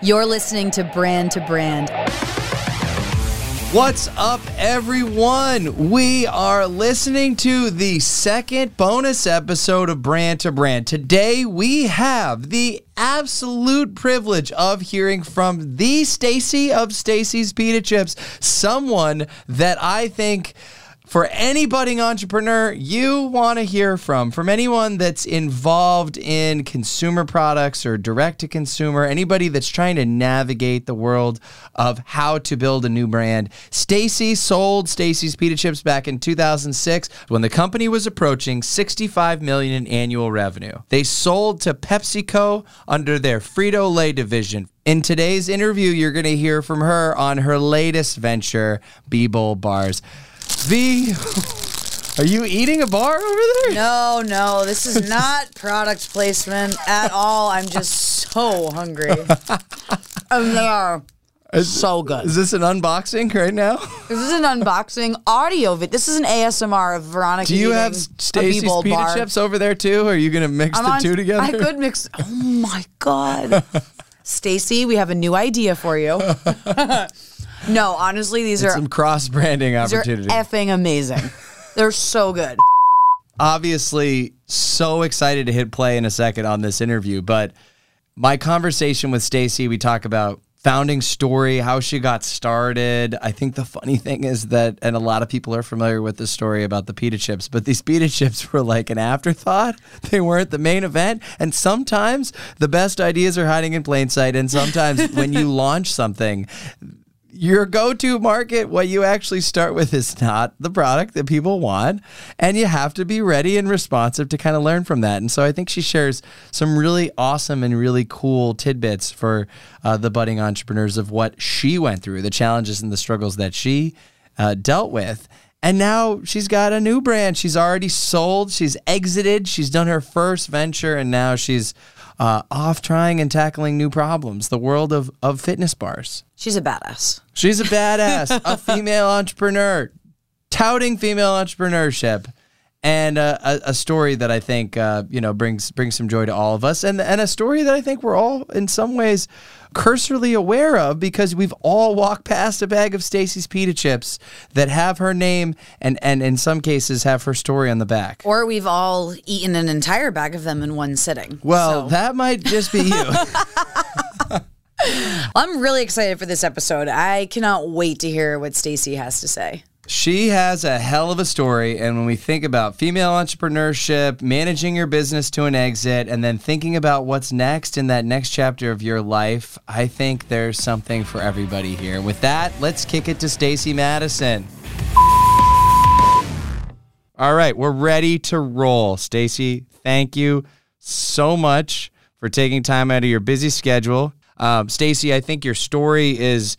You're listening to Brand to Brand. What's up, everyone? We are listening to the second bonus episode of Brand to Brand. Today, we have the absolute privilege of hearing from the Stacy of Stacy's Pita Chips, someone that I think for any budding entrepreneur you want to hear from, from anyone that's involved in consumer products or direct to consumer, anybody that's trying to navigate the world of how to build a new brand. Stacy sold Stacy's Pita Chips back in 2006 when the company was approaching 65 million in annual revenue. They sold to PepsiCo under their Frito-Lay division. In today's interview, you're going to hear from her on her latest venture, Be Bold Bars. V, are you eating a bar over there? No, no, this is not product placement at all. I'm just so hungry. and they are so good. Is this an unboxing right now? This is an unboxing audio vid. This is an ASMR of Veronica. Do you have Stacy's Be Bold pita bar. chips over there too? Or Are you going to mix I'm the on- two together? I could mix. Oh my god, Stacy, we have a new idea for you. No, honestly, these are Some cross branding these are opportunity. effing amazing. They're so good. Obviously, so excited to hit play in a second on this interview, but my conversation with Stacy, we talk about founding story, how she got started. I think the funny thing is that, and a lot of people are familiar with this story about the pita chips, but these pita chips were like an afterthought. They weren't the main event. And sometimes the best ideas are hiding in plain sight. And sometimes when you launch something, your go-to market what you actually start with is not the product that people want and you have to be ready and responsive to kind of learn from that. And so i think she shares some really awesome and really cool tidbits for uh, the budding entrepreneurs of what she went through the challenges and the struggles that she uh, dealt with. And now she's got a new brand. She's already sold. She's exited. She's done her first venture and now she's uh, off trying and tackling new problems. The world of, of fitness bars. She's a badass. She's a badass, a female entrepreneur, touting female entrepreneurship, and uh, a, a story that I think uh, you know brings brings some joy to all of us, and and a story that I think we're all in some ways cursorily aware of because we've all walked past a bag of Stacy's pita chips that have her name and and in some cases have her story on the back. Or we've all eaten an entire bag of them in one sitting. Well, So- that might just be you. I'm really excited for this episode. I cannot wait to hear what Stacy has to say. She has a hell of a story. And when we think about female entrepreneurship, managing your business to an exit, and then thinking about what's next in that next chapter of your life, I think there's something for everybody here. With that, let's kick it to Stacy Madison. All right, we're ready to roll. Stacy, thank you so much for taking time out of your busy schedule. Um, Stacy, I think your story is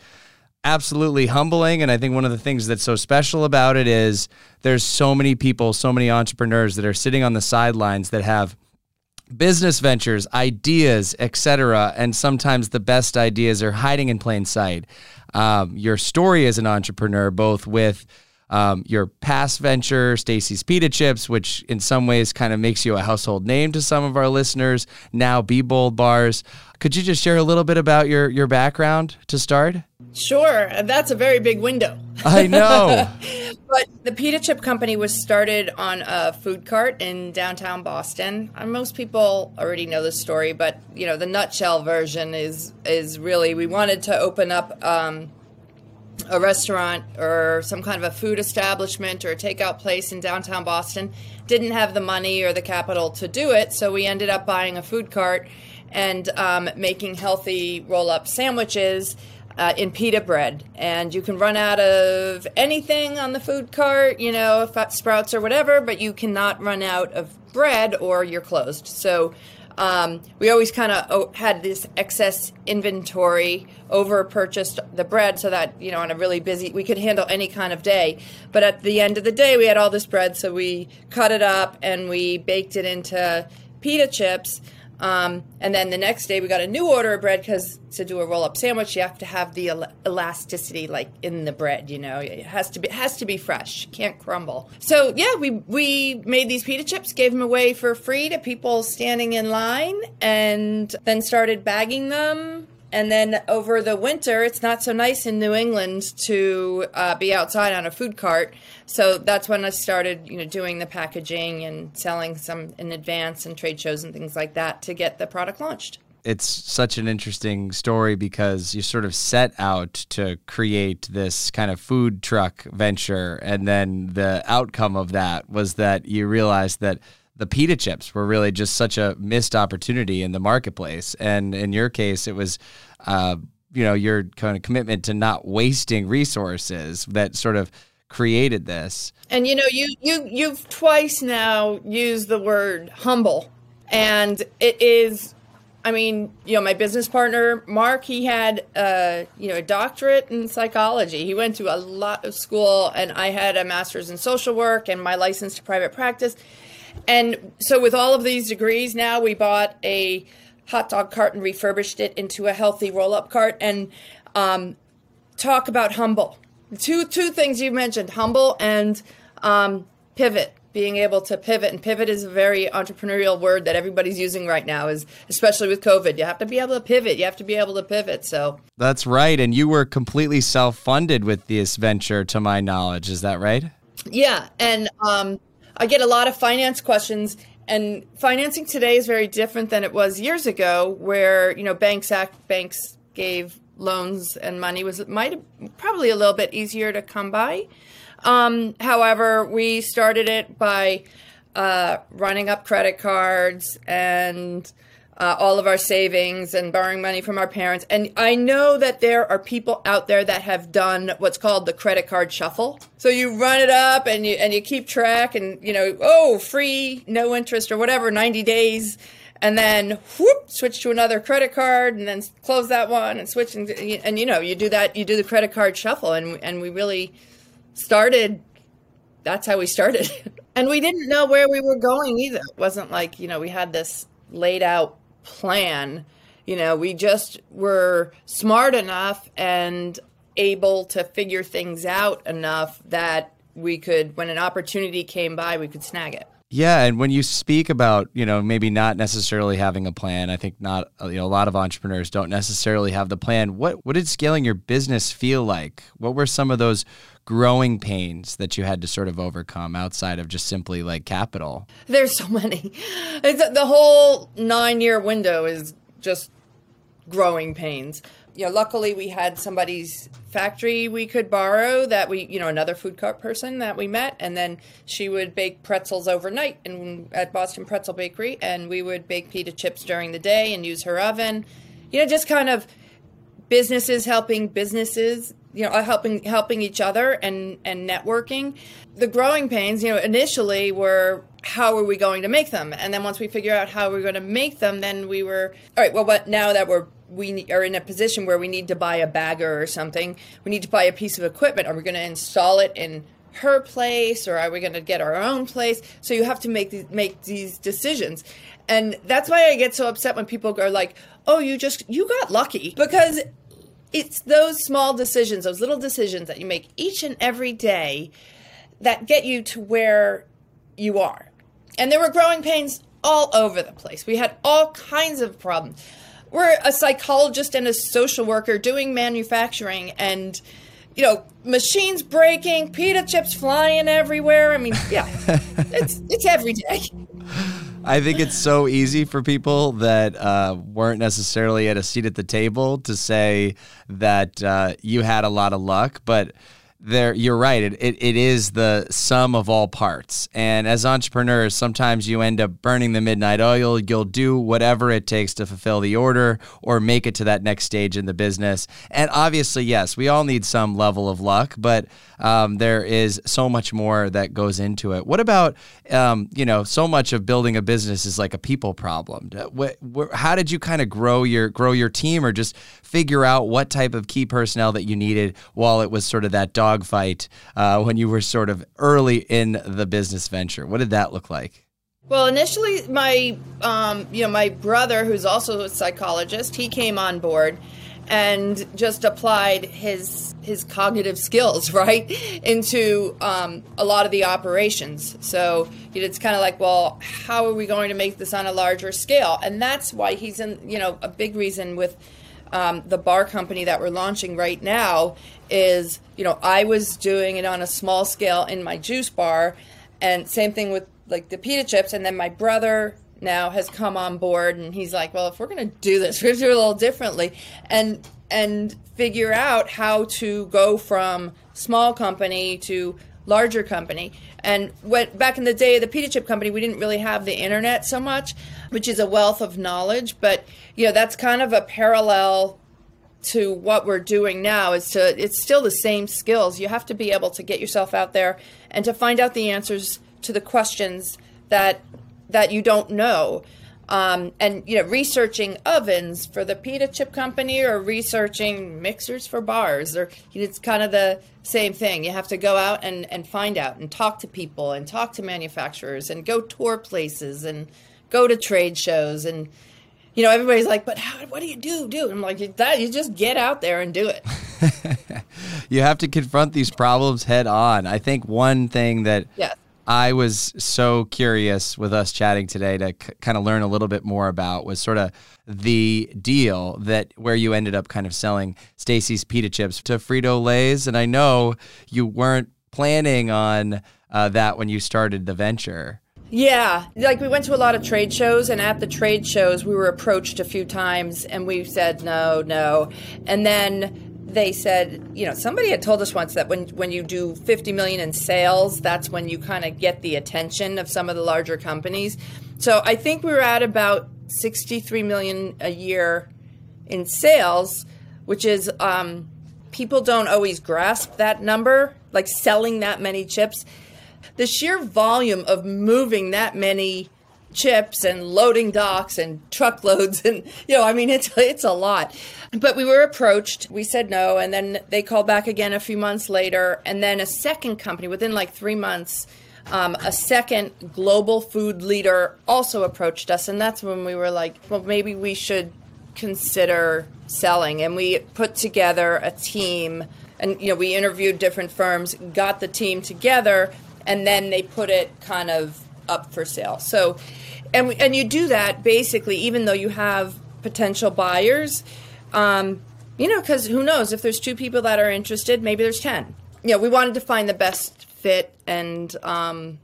absolutely humbling. And I think one of the things that's so special about it is there's so many people, so many entrepreneurs that are sitting on the sidelines that have business ventures, ideas, etc. And sometimes the best ideas are hiding in plain sight. Um, your story as an entrepreneur, both with um, your past venture, Stacy's Pita Chips, which in some ways kind of makes you a household name to some of our listeners. Now, Be Bold Bars. Could you just share a little bit about your your background to start? Sure, that's a very big window. I know. But the pita chip company was started on a food cart in downtown Boston. And most people already know the story, but you know the nutshell version is is really we wanted to open up um, a restaurant or some kind of a food establishment or a takeout place in downtown Boston. Didn't have the money or the capital to do it, so we ended up buying a food cart and um, making healthy roll up sandwiches uh, in pita bread. And you can run out of anything on the food cart, you know, sprouts or whatever, but you cannot run out of bread or you're closed. So um, we always kind of had this excess inventory over purchased the bread so that you know on a really busy we could handle any kind of day but at the end of the day we had all this bread so we cut it up and we baked it into pita chips um, and then the next day we got a new order of bread because to do a roll up sandwich you have to have the el- elasticity like in the bread you know? It has to be has to be fresh. Can't crumble. So yeah we we made these pita chips gave them away for free to people standing in line and then started bagging them And then over the winter, it's not so nice in New England to uh, be outside on a food cart. So that's when I started, you know, doing the packaging and selling some in advance and trade shows and things like that to get the product launched it's such an interesting story because you sort of set out to create this kind of food truck venture and then the outcome of that was that you realized that the pita chips were really just such a missed opportunity in the marketplace and in your case it was uh, you know your kind of commitment to not wasting resources that sort of created this and you know you you you've twice now used the word humble and it is I mean, you know, my business partner Mark, he had a you know a doctorate in psychology. He went to a lot of school, and I had a master's in social work and my license to private practice. And so, with all of these degrees, now we bought a hot dog cart and refurbished it into a healthy roll-up cart. And um, talk about humble. Two two things you mentioned: humble and um, pivot being able to pivot. And pivot is a very entrepreneurial word that everybody's using right now is especially with covid. You have to be able to pivot. You have to be able to pivot. So that's right. And you were completely self-funded with this venture to my knowledge. Is that right? Yeah. And um, i get a lot of finance questions and financing today is very different than it was years ago where you know banks act banks gave loans and money was might probably a little bit easier to come by. Um, however, we started it by uh, running up credit cards and uh, all of our savings and borrowing money from our parents. And I know that there are people out there that have done what's called the credit card shuffle. So you run it up and you and you keep track and you know, oh, free, no interest or whatever, 90 days. And then whoop, switch to another credit card and then close that one and switch and, and you know, you do that, you do the credit card shuffle and and we really started that's how we started. and we didn't know where we were going either. It wasn't like, you know, we had this laid out plan. You know, we just were smart enough and able to figure things out enough that we could, when an opportunity came by, we could snag it. Yeah, and when you speak about, you know, maybe not necessarily having a plan, I think not uh, you know a lot of entrepreneurs don't necessarily have the plan. What what did scaling your business feel like? What were some of those growing pains that you had to sort of overcome outside of just simply like capital? There's so many. It's, the whole 9-year window is just growing pains you know, luckily we had somebody's factory we could borrow that we, you know, another food cart person that we met, and then she would bake pretzels overnight in, at Boston Pretzel Bakery, and we would bake pita chips during the day and use her oven. You know, just kind of businesses helping businesses, you know, helping helping each other and and networking. The growing pains, you know, initially were how are we going to make them, and then once we figure out how we're going to make them, then we were all right. Well, what now that we're we are in a position where we need to buy a bagger or something, we need to buy a piece of equipment. Are we going to install it in her place or are we going to get our own place? So you have to make these, make these decisions. And that's why I get so upset when people are like, "Oh, you just you got lucky." Because it's those small decisions, those little decisions that you make each and every day that get you to where you are. And there were growing pains all over the place. We had all kinds of problems we're a psychologist and a social worker doing manufacturing and you know machines breaking pita chips flying everywhere i mean yeah it's it's every day I think it's so easy for people that uh, weren't necessarily at a seat at the table to say that uh, you had a lot of luck, but there you're right. It, it, it is the sum of all parts. And as entrepreneurs sometimes you end up burning the midnight oil. You'll do whatever it takes to fulfill the order or make it to that next stage in the business. And obviously yes we all need some level of luck but um, there is so much more that goes into it. What about um, you know so much of building a business is like a people problem. What, what, how did you kind of grow your grow your team or just figure out what type of key personnel that you needed while it was sort of that dogfight uh, when you were sort of early in the business venture. What did that look like? Well, initially, my um, you know my brother, who's also a psychologist, he came on board and just applied his his cognitive skills right into um, a lot of the operations. So it's kind of like, well, how are we going to make this on a larger scale? And that's why he's in you know a big reason with um, the bar company that we're launching right now is, you know, I was doing it on a small scale in my juice bar, and same thing with like the pita chips, and then my brother now has come on board, and he's like, well, if we're to do this, we're to do it a little differently, and and figure out how to go from small company to larger company. And what back in the day of the pita chip company, we didn't really have the internet so much, which is a wealth of knowledge. But you know, that's kind of a parallel to what we're doing now. Is to it's still the same skills. You have to be able to get yourself out there and to find out the answers to the questions that that you don't know. Um, and you know, researching ovens for the pita chip company or researching mixers for bars, or it's kind of the same thing. You have to go out and, and find out and talk to people and talk to manufacturers and go tour places and go to trade shows and you know everybody's like, but how? What do you do? Do I'm like that. You just get out there and do it. you have to confront these problems head on. I think one thing that yes I was so curious with us chatting today to c- kind of learn a little bit more about was sort of the deal that where you ended up kind of selling Stacy's pita chips to Frito Lay's, and I know you weren't planning on uh, that when you started the venture. Yeah, like we went to a lot of trade shows, and at the trade shows, we were approached a few times, and we said no, no, and then they said, you know, somebody had told us once that when when you do 50 million in sales, that's when you kind of get the attention of some of the larger companies. So I think we were at about 63 million a year in sales, which is um, people don't always grasp that number, like selling that many chips. The sheer volume of moving that many chips and loading docks and truckloads and you know i mean it's it's a lot. But we were approached. We said no and then they called back again a few months later and then a second company within like three months um, a second global food leader also approached us and that's when we were like well maybe we should consider selling. And we put together a team and you know we interviewed different firms got the team together and then they put it kind of up for sale. So, and and you do that basically, even though you have potential buyers. Um, you know, because who knows if there's two people that are interested, maybe there's ten. You know, we wanted to find the best fit, and um,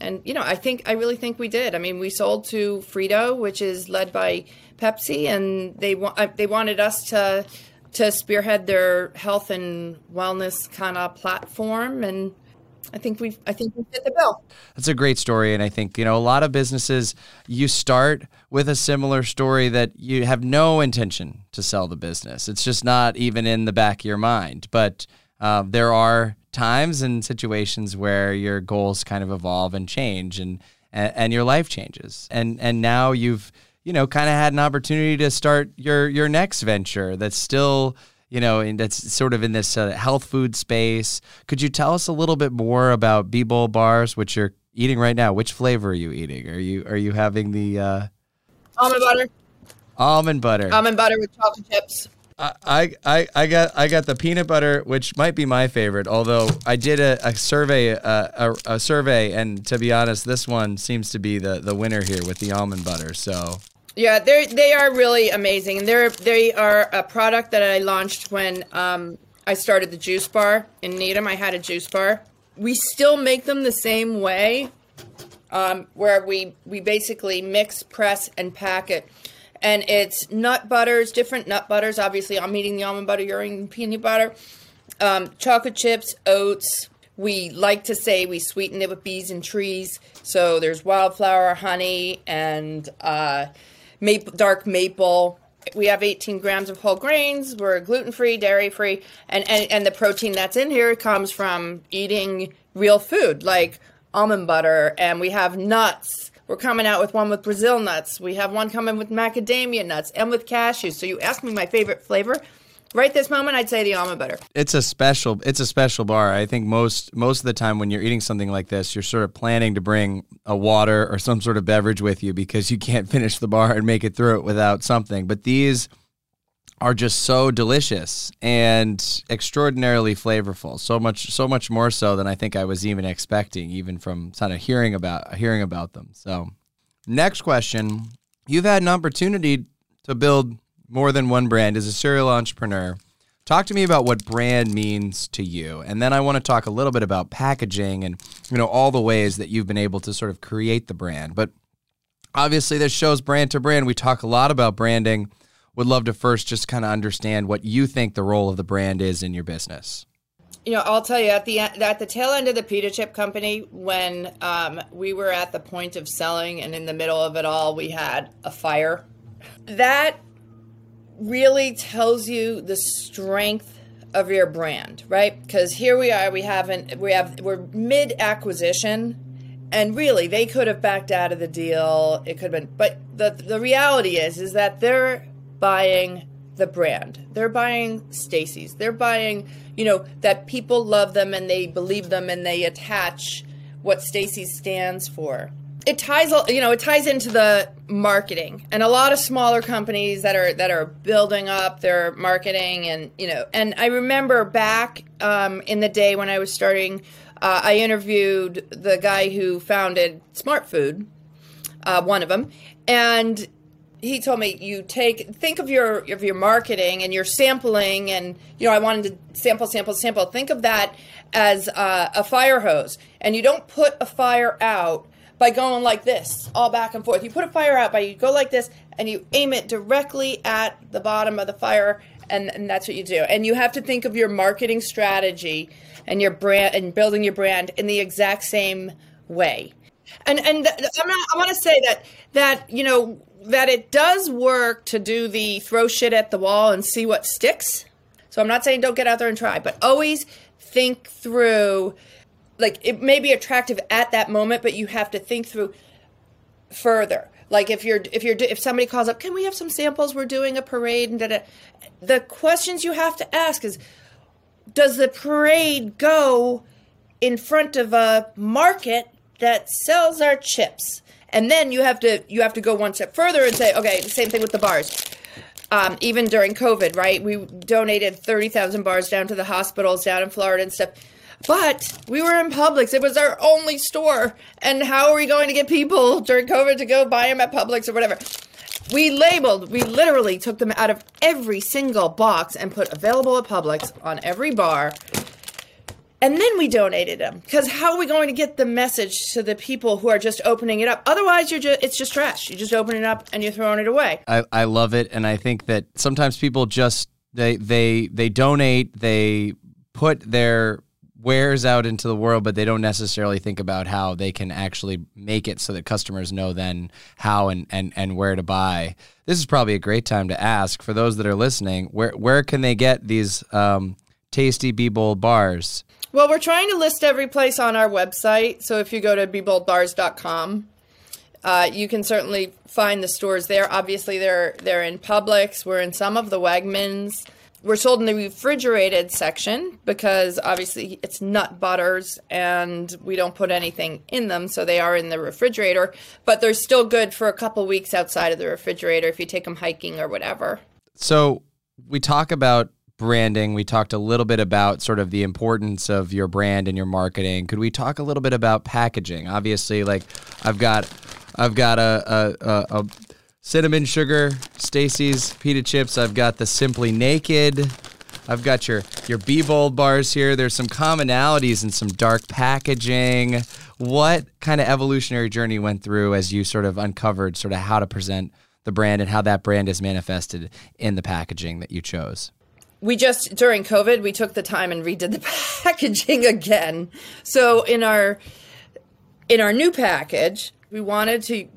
and you know, I think I really think we did. I mean, we sold to Frito, which is led by Pepsi, and they wa- uh, they wanted us to to spearhead their health and wellness kind of platform, and I think we've I think we fit the bill. That's a great story, and I think you know a lot of businesses. You start with a similar story that you have no intention to sell the business. It's just not even in the back of your mind. But uh, there are times and situations where your goals kind of evolve and change, and, and your life changes, and and now you've you know kind of had an opportunity to start your your next venture that's still you know, and that's sort of in this uh, health food space. Could you tell us a little bit more about Be Bold bars, which you're eating right now? Which flavor are you eating? Are you are you having the uh, almond butter? Almond butter. Almond butter with chocolate chips. I, I, I got I got the peanut butter, which might be my favorite. Although I did a, a survey uh, a, a survey, and to be honest, this one seems to be the, the winner here with the almond butter. So yeah, they they are really amazing, and they're they are a product that I launched when um, I started the juice bar in Needham. I had a juice bar. We still make them the same way, um, where we we basically mix, press, and pack it. And it's nut butters, different nut butters. Obviously, I'm eating the almond butter. You're eating peanut butter. Um, chocolate chips, oats. We like to say we sweeten it with bees and trees. So there's wildflower, honey, and uh, maple, dark maple. We have 18 grams of whole grains. We're gluten free, dairy free, and, and and the protein that's in here comes from eating real food like almond butter. And we have nuts. We're coming out with one with Brazil nuts. We have one coming with macadamia nuts and with cashews. So you asked me my favorite flavor. Right this moment, I'd say the almond butter. It's a special. It's a special bar. I think most most of the time when you're eating something like this, you're sort of planning to bring a water or some sort of beverage with you because you can't finish the bar and make it through it without something. But these are just so delicious and extraordinarily flavorful. So much, so much more so than I think I was even expecting, even from kind of hearing about hearing about them. So, next question: You've had an opportunity to build more than one brand, as a serial entrepreneur. Talk to me about what brand means to you. And then I want to talk a little bit about packaging and, you know, all the ways that you've been able to sort of create the brand. But obviously this shows brand to brand. We talk a lot about branding. Would love to first just kind of understand what you think the role of the brand is in your business. You know, I'll tell you at the at the tail end of the pita chip company, when um, we were at the point of selling, and in the middle of it all, we had a fire. That really tells you the strength of your brand, right? Because here we are, we haven't, we have, we're mid acquisition, and really they could have backed out of the deal. It could have been, but the the reality is, is that they're buying the brand. They're buying Stacy's. They're buying, you know, that people love them and they believe them and they attach what Stacy's stands for it ties you know it ties into the marketing. And a lot of smaller companies that are that are building up their marketing and you know and i remember back um, in the day when i was starting uh, i interviewed the guy who founded Smartfood uh, one of them. And he told me you take think of your of your marketing and your sampling and you know i wanted to sample sample sample. Think of that as uh, a fire hose. And you don't put a fire out by going like this, all back and forth. You put a fire out by you go like this and you aim it directly at the bottom of the fire and, and that's what you do. And you have to think of your marketing strategy and your brand and building your brand in the exact same way. And and I'm not, I want to say that that you know that it does work to do the throw shit at the wall and see what sticks. So I'm not saying don't get out there and try, but always think through like it may be attractive at that moment, but you have to think through further. Like if you're if you're if somebody calls up, can we have some samples? We're doing a parade and da-da. the questions you have to ask is, does the parade go in front of a market that sells our chips? And then you have to you have to go one step further and say, okay, the same thing with the bars. Um, even during COVID, right? We donated thirty thousand bars down to the hospitals down in Florida and stuff but we were in Publix. It was our only store. And how are we going to get people during COVID to go buy them at Publix or whatever? We labeled, we literally took them out of every single box and put available at Publix on every bar. And then we donated them because how are we going to get the message to the people who are just opening it up? Otherwise, you're just it's just trash. You just open it up and you're throwing it away. I, I love it, and I think that sometimes people just they they they donate, they put their wares out into the world, but they don't necessarily think about how they can actually make it so that customers know then how and, and, and where to buy. This is probably a great time to ask for those that are listening where where can they get these um, tasty Be bars? Well, we're trying to list every place on our website. So if you go to beboldbars.com, uh, you can certainly find the stores there. Obviously, they're they're in Publix. We're in some of the Wegmans we're sold in the refrigerated section because obviously it's nut butters and we don't put anything in them, so they are in the refrigerator. But they're still good for a couple weeks outside of the refrigerator if you take them hiking or whatever. So we talk about branding. We talked a little bit about sort of the importance of your brand and your marketing. Could we talk a little bit about packaging? Obviously, like I've got I've got a, a, a, cinnamon sugar, Stacy's pita chips. I've got the Simply Naked. I've got your your Be Bold bars here. There's some commonalities and some dark packaging. What kind of evolutionary journey went through as you sort of uncovered sort of how to present the brand and how that brand is manifested in the packaging that you chose? we just during COVID we took the time and redid the packaging again. So in our in our new package, we wanted to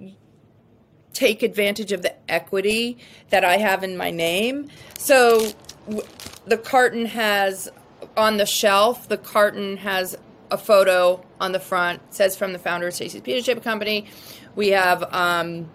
take advantage of the equity that I have in my name. So w- the carton has on the shelf, the carton has a photo on the front, says from the founder of Stacy's Pita Chip Company. We have um,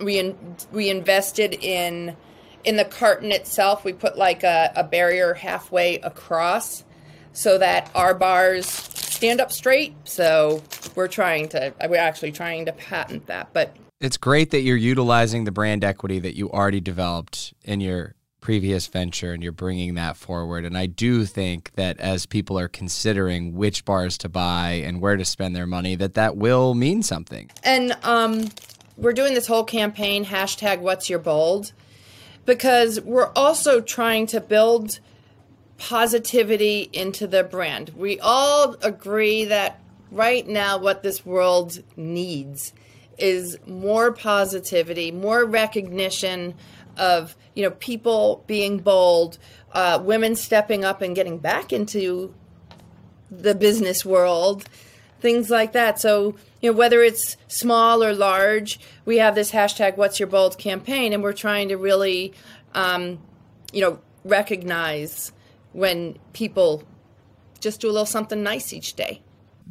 we in, we invested in in the carton itself. We put like a, a barrier halfway across so that our bars stand up straight. So we're trying to we're actually trying to patent that, but it's great that you're utilizing the brand equity that you already developed in your previous venture and you're bringing that forward. And I do think that as people are considering which bars to buy and where to spend their money, that that will mean something. And um, we're doing this whole campaign hashtag What's Your Bold. because we're also trying to build positivity into the brand. We all agree that right now what this world needs is more positivity, more recognition of you know people being bold, uh, women stepping up and getting back into the business world, things like that. So you know whether it's small or large, we have this hashtag What's Your Bold campaign, and we're trying to really um, you know recognize when people just do a little something nice each day.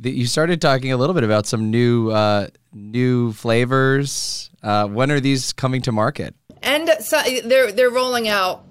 You started talking a little bit about some new uh, new flavors. Uh, when are these coming to market? And so they're they're rolling out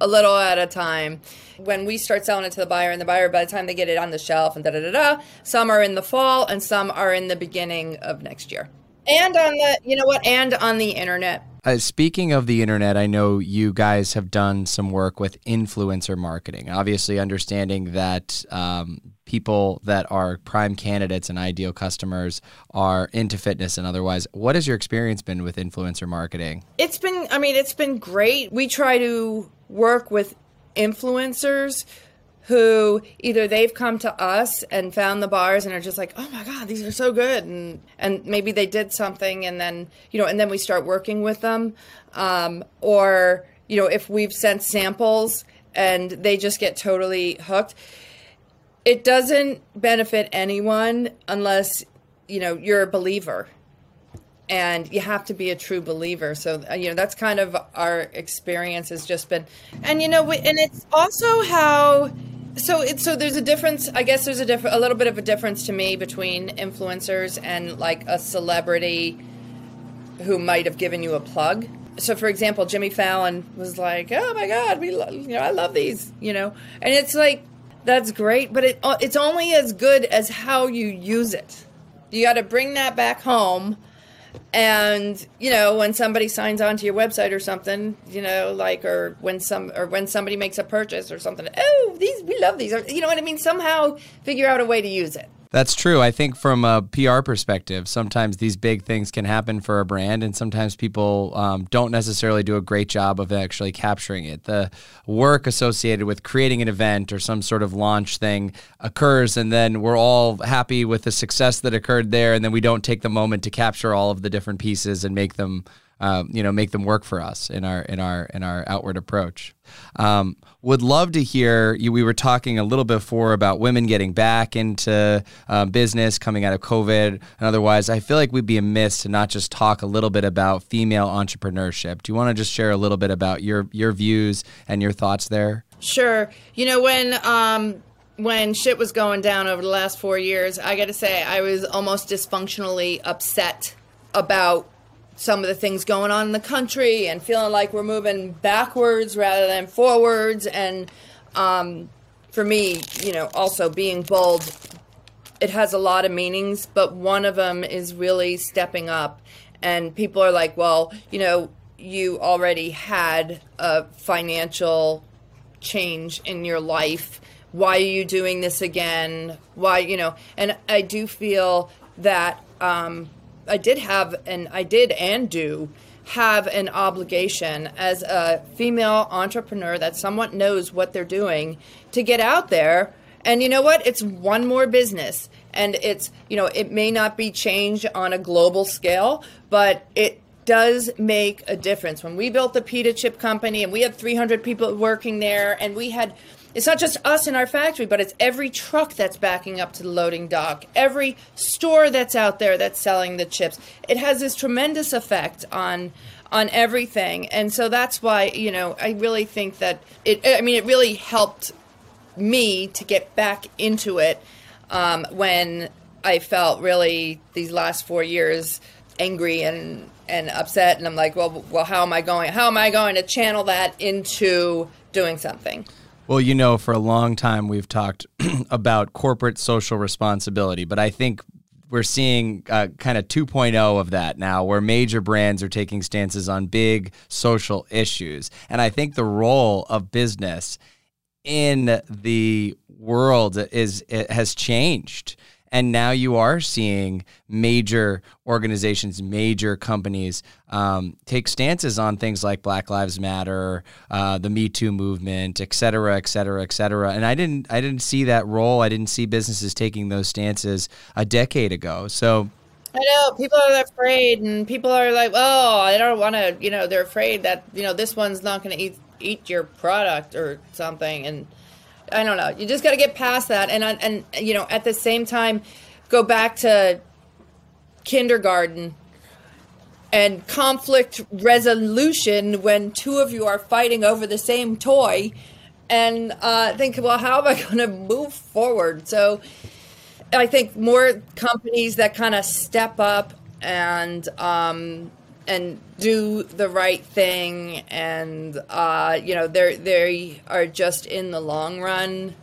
a little at a time. When we start selling it to the buyer, and the buyer, by the time they get it on the shelf, and da da da da, some are in the fall, and some are in the beginning of next year. And on the, you know what, and on the internet. Uh, speaking of the internet, I know you guys have done some work with influencer marketing. Obviously, understanding that um, people that are prime candidates and ideal customers are into fitness and otherwise. What has your experience been with influencer marketing? It's been, I mean, it's been great. We try to work with influencers who either they've come to us and found the bars and are just like, oh my god, these are so good, and and maybe they did something, and then you know, and then we start working with them, um, or you know, if we've sent samples and they just get totally hooked, it doesn't benefit anyone unless you know you're a believer and you have to be a true believer so uh, you know that's kind of our experience has just been and you know and it's also how so it's so there's a difference. I guess there's a different, a little bit of a difference to me between influencers and like a celebrity who might have given you a plug. So, for example, Jimmy Fallon was like, "Oh my God, we, lo- you know, I love these," you know, and it's like that's great, but it it's only as good as how you use it. You got to bring that back home and you know when somebody signs on to your website or something you know like or when some or when somebody makes a purchase or something oh these we love these or you know what i mean? Somehow figure out a way to use it that's true. I think from a PR perspective, sometimes these big things can happen for a brand, and sometimes people um, don't necessarily do a great job of actually capturing it. The work associated with creating an event or some sort of launch thing occurs, and then we're all happy with the success that occurred there, and then we don't take the moment to capture all of the different pieces and make them um, you know make them work for us in our in our in our outward approach. Um, would love to hear you. We were talking a little before about women getting back into uh, business coming out of COVID and otherwise. I feel like we'd be amiss to not just talk a little bit about female entrepreneurship. Do you want to just share a little bit about your your views and your thoughts there? Sure. You know when um, when shit was going down over the last four years, I got to say I was almost dysfunctionally upset about some of the things going on in the country and feeling like we're moving backwards rather than forwards. And um, for me, you know, also being bold, it has a lot of meanings, but one of them is really stepping up. And people are like, well, you know, you already had a financial change in your life. Why are you doing this again? Why, you know, and I do feel that um, I did have and I did and do have an obligation as a female entrepreneur that somewhat knows what they're doing to get out there. And you know what? It's one more business. And it's, you know, it may not be changed on a global scale, but it does make a difference. When we built the pita chip company and we had 300 people working there and we had it's not just us in our factory, but it's every truck that's backing up to the loading dock, every store that's out there that's selling the chips. It has this tremendous effect on on everything. And so that's why, you know, I really think that it I mean it really helped me to get back into it um, when I felt really these last four years angry and and upset and I'm like, well well how am I going how am I going to channel that into doing something? Well, you know, for a long time we've talked about corporate social responsibility, but I think we're seeing uh, kind of 2.0 of that now, where major brands are taking stances on big social issues. And I think the role of business in the world is has changed. And now you are seeing major organizations, major companies um, take stances on things like Black Lives Matter, uh, the Me Too movement, et cetera, et cetera, et cetera. And I didn't, I didn't see that role. I didn't see businesses taking those stances a decade ago. So. I know people are afraid, and people are like, "Oh, I don't want to." You know, they're afraid that you know this one's not going to eat eat your product or something, and I don't know. You just got to get past that, and and you know, at the same time, go back to kindergarten and conflict resolution when two of you are fighting over the same toy, and uh, think, well, how am I going to move forward? So, I think more companies that kind of step up and um, and do the right thing and uh, you know they're they are just in the long run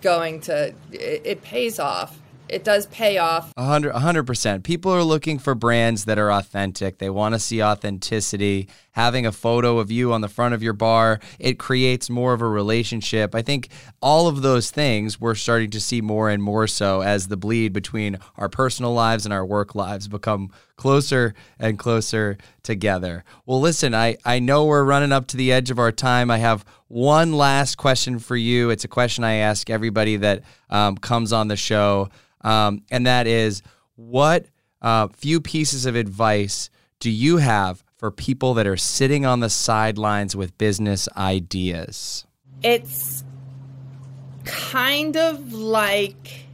going to it, it pays off it does pay off. A hundred percent. People are looking for brands that are authentic. They want to see authenticity. Having a photo of you on the front of your bar, it creates more of a relationship. I think all of those things we're starting to see more and more so as the bleed between our personal lives and our work lives become closer and closer together. Well, listen, I, I know we're running up to the edge of our time. I have one last question for you. It's a question I ask everybody that um, comes on the show um, and that is what uh, few pieces of advice do you have for people that are sitting on the sidelines with business ideas? It's kind of like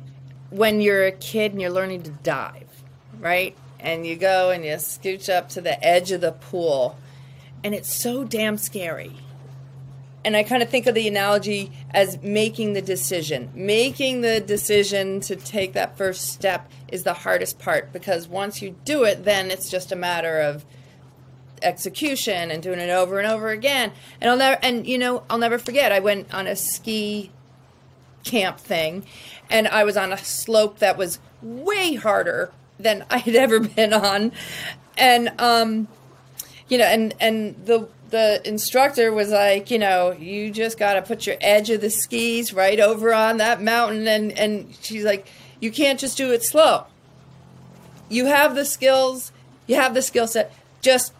when you're a kid and you're learning to dive, right? And you go and you scooch up to the edge of the pool, and it's so damn scary and I kind of think of the analogy as making the decision. Making the decision to take that first step is the hardest part because once you do it, then it's just a matter of execution and doing it over and over again. And I'll never and you know, I'll never forget I went on a ski camp thing and I was on a slope that was way harder than I had ever been on. And um you know, and and the the instructor was like, you know, you just got to put your edge of the skis right over on that mountain. And, and she's like, you can't just do it slow. You have the skills, you have the skill set. Just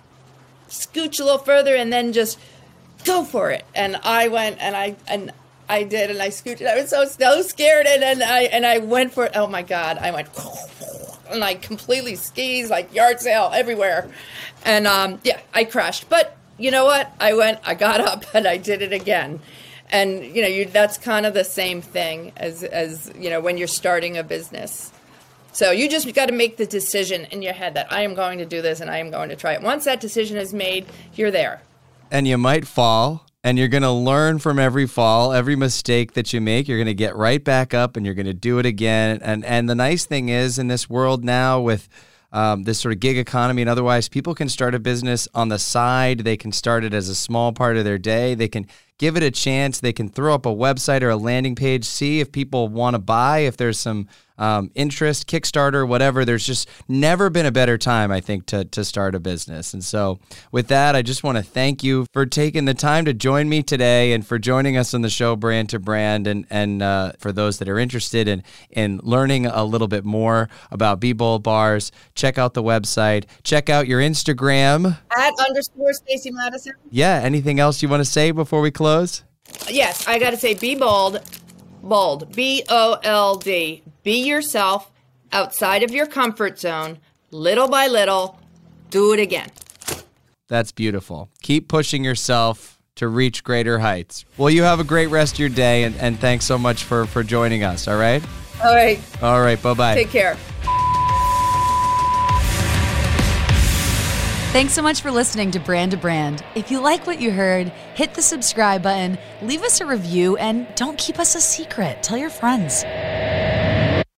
scooch a little further and then just go for it. And I went and I, and I did, and I scooched. I was so, so scared. And, and I, and I went for it. Oh my God. I went, and I completely skis like yard sale everywhere. And, um, yeah, I crashed, but you know what? I went, I got up, and I did it again. And you know, you, that's kind of the same thing as as you know when you're starting a business. So you just got to make the decision in your head that I am going to do this and I am going to try it. Once that decision is made, you're there. And you might fall, and you're going to learn from every fall, every mistake that you make. You're going to get right back up, and you're going to do it again. And and the nice thing is, in this world now with um, this sort of gig economy and otherwise, people can start a business on the side. They can start it as a small part of their day. They can give it a chance. They can throw up a website or a landing page, see if people want to buy, if there's some um, interest, Kickstarter, whatever. There's just never been a better time, I think, to, to start a business. And so, with that, I just want to thank you for taking the time to join me today and for joining us on the show, Brand to Brand. And, and uh, for those that are interested in, in learning a little bit more about Be Bold Bars, check out the website, check out your Instagram at underscore Stacy Madison. Yeah. Anything else you want to say before we close? Yes, I got to say, be bold, bold, B O L D. Be yourself outside of your comfort zone, little by little. Do it again. That's beautiful. Keep pushing yourself to reach greater heights. Well, you have a great rest of your day, and, and thanks so much for, for joining us. All right? All right. All right. Bye bye. Take care. Thanks so much for listening to Brand to Brand. If you like what you heard, hit the subscribe button, leave us a review, and don't keep us a secret. Tell your friends.